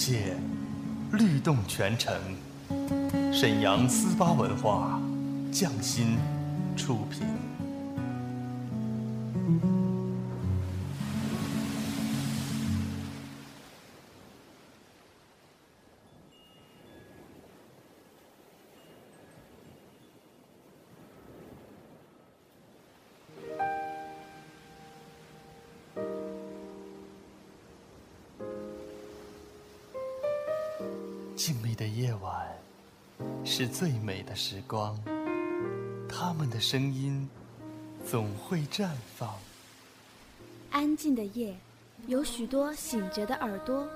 界，律动全城。沈阳思巴文化，匠心出品。静谧的夜晚，是最美的时光。他们的声音总会绽放。安静的夜，有许多醒着的耳朵，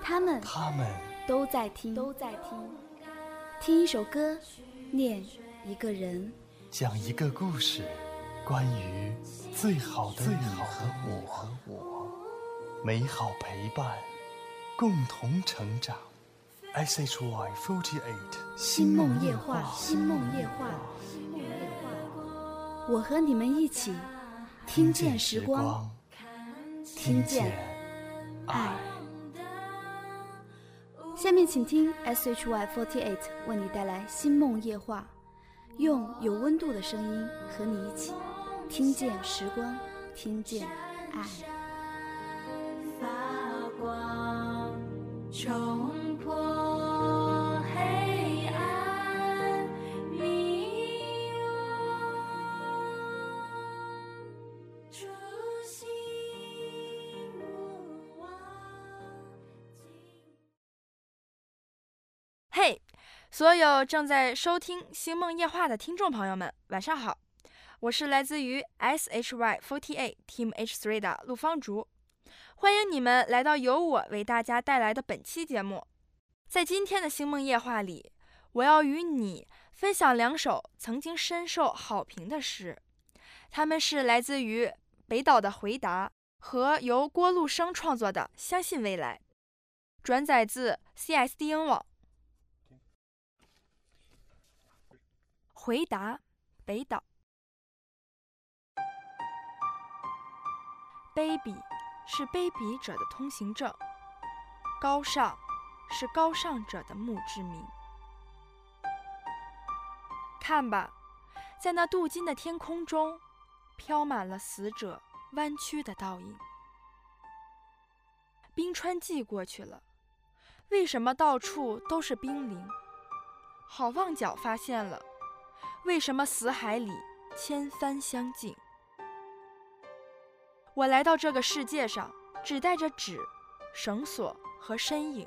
他们他们都在听，都在听。听一首歌，念一个人，讲一个故事，关于最好的最好的我和我，美好陪伴，共同成长。S H Y forty eight，星梦夜话，星梦夜话，我和你们一起听见时光，听见爱。下面请听 S H Y forty eight 为你带来星梦夜话，用有温度的声音和你一起听见时光，听见爱。发光，所有正在收听《星梦夜话》的听众朋友们，晚上好！我是来自于 SHY48 Team H3 的陆芳竹，欢迎你们来到由我为大家带来的本期节目。在今天的《星梦夜话》里，我要与你分享两首曾经深受好评的诗，它们是来自于北岛的《回答》和由郭路生创作的《相信未来》，转载自 CSDN 网。回答，北岛。卑鄙是卑鄙者的通行证，高尚是高尚者的墓志铭。看吧，在那镀金的天空中，飘满了死者弯曲的倒影。冰川季过去了，为什么到处都是冰凌？好望角发现了。为什么死海里千帆相竞？我来到这个世界上，只带着纸、绳索和身影，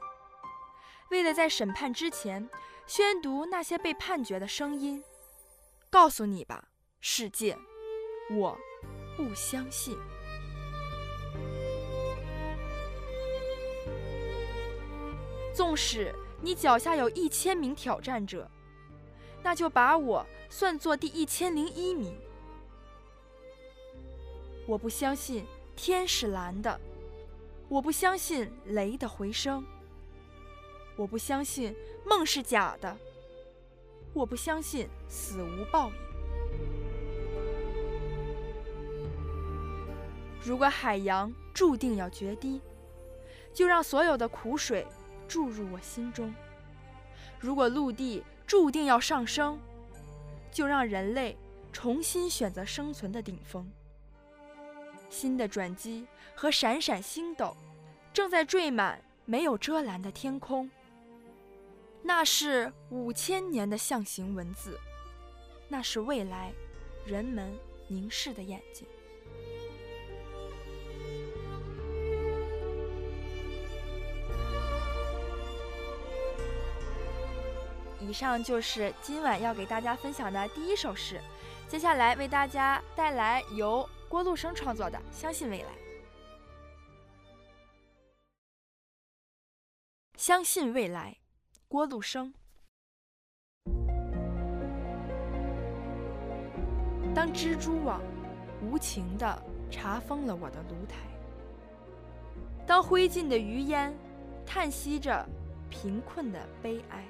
为了在审判之前宣读那些被判决的声音。告诉你吧，世界，我不相信。纵使你脚下有一千名挑战者。那就把我算作第一千零一名。我不相信天是蓝的，我不相信雷的回声，我不相信梦是假的，我不相信死无报应。如果海洋注定要决堤，就让所有的苦水注入我心中；如果陆地，注定要上升，就让人类重新选择生存的顶峰。新的转机和闪闪星斗，正在缀满没有遮拦的天空。那是五千年的象形文字，那是未来人们凝视的眼睛。以上就是今晚要给大家分享的第一首诗，接下来为大家带来由郭路生创作的《相信未来》。相信未来，郭路生。当蜘蛛网无情地查封了我的炉台，当灰烬的余烟叹息着贫困的悲哀。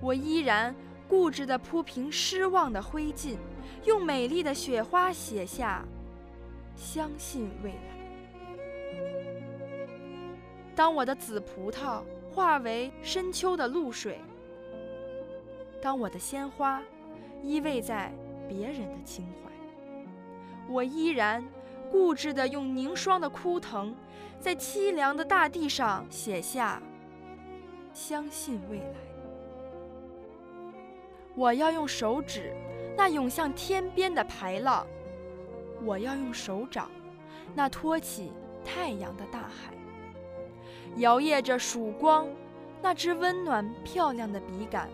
我依然固执地铺平失望的灰烬，用美丽的雪花写下“相信未来”。当我的紫葡萄化为深秋的露水，当我的鲜花依偎在别人的情怀，我依然固执地用凝霜的枯藤，在凄凉的大地上写下“相信未来”。我要用手指那涌向天边的排浪，我要用手掌那托起太阳的大海，摇曳着曙光那支温暖漂亮的笔杆，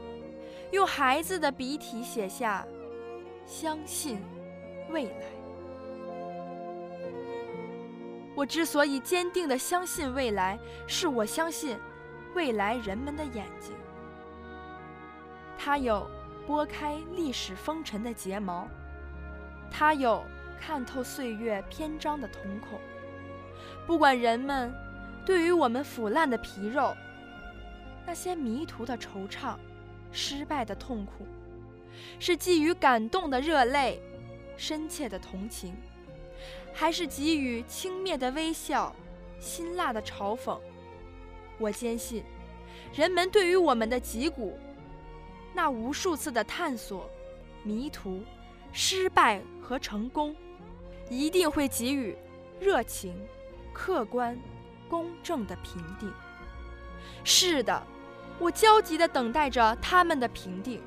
用孩子的笔体写下“相信未来”。我之所以坚定地相信未来，是我相信未来人们的眼睛，它有。拨开历史风尘的睫毛，它有看透岁月篇章的瞳孔。不管人们对于我们腐烂的皮肉，那些迷途的惆怅，失败的痛苦，是寄予感动的热泪，深切的同情，还是给予轻蔑的微笑，辛辣的嘲讽？我坚信，人们对于我们的脊骨。那无数次的探索、迷途、失败和成功，一定会给予热情、客观、公正的评定。是的，我焦急地等待着他们的评定。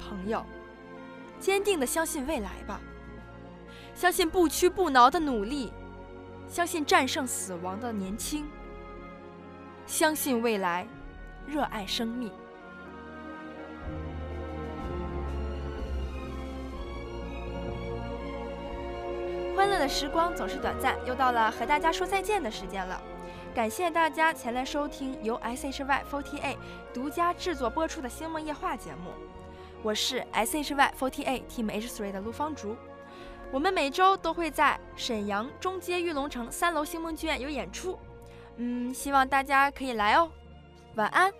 朋友，坚定地相信未来吧，相信不屈不挠的努力，相信战胜死亡的年轻，相信未来，热爱生命。欢乐的时光总是短暂，又到了和大家说再见的时间了。感谢大家前来收听由 SHY48 独家制作播出的《星梦夜话》节目，我是 SHY48 Team H3 的陆芳竹。我们每周都会在沈阳中街玉龙城三楼星梦剧院有演出，嗯，希望大家可以来哦。晚安。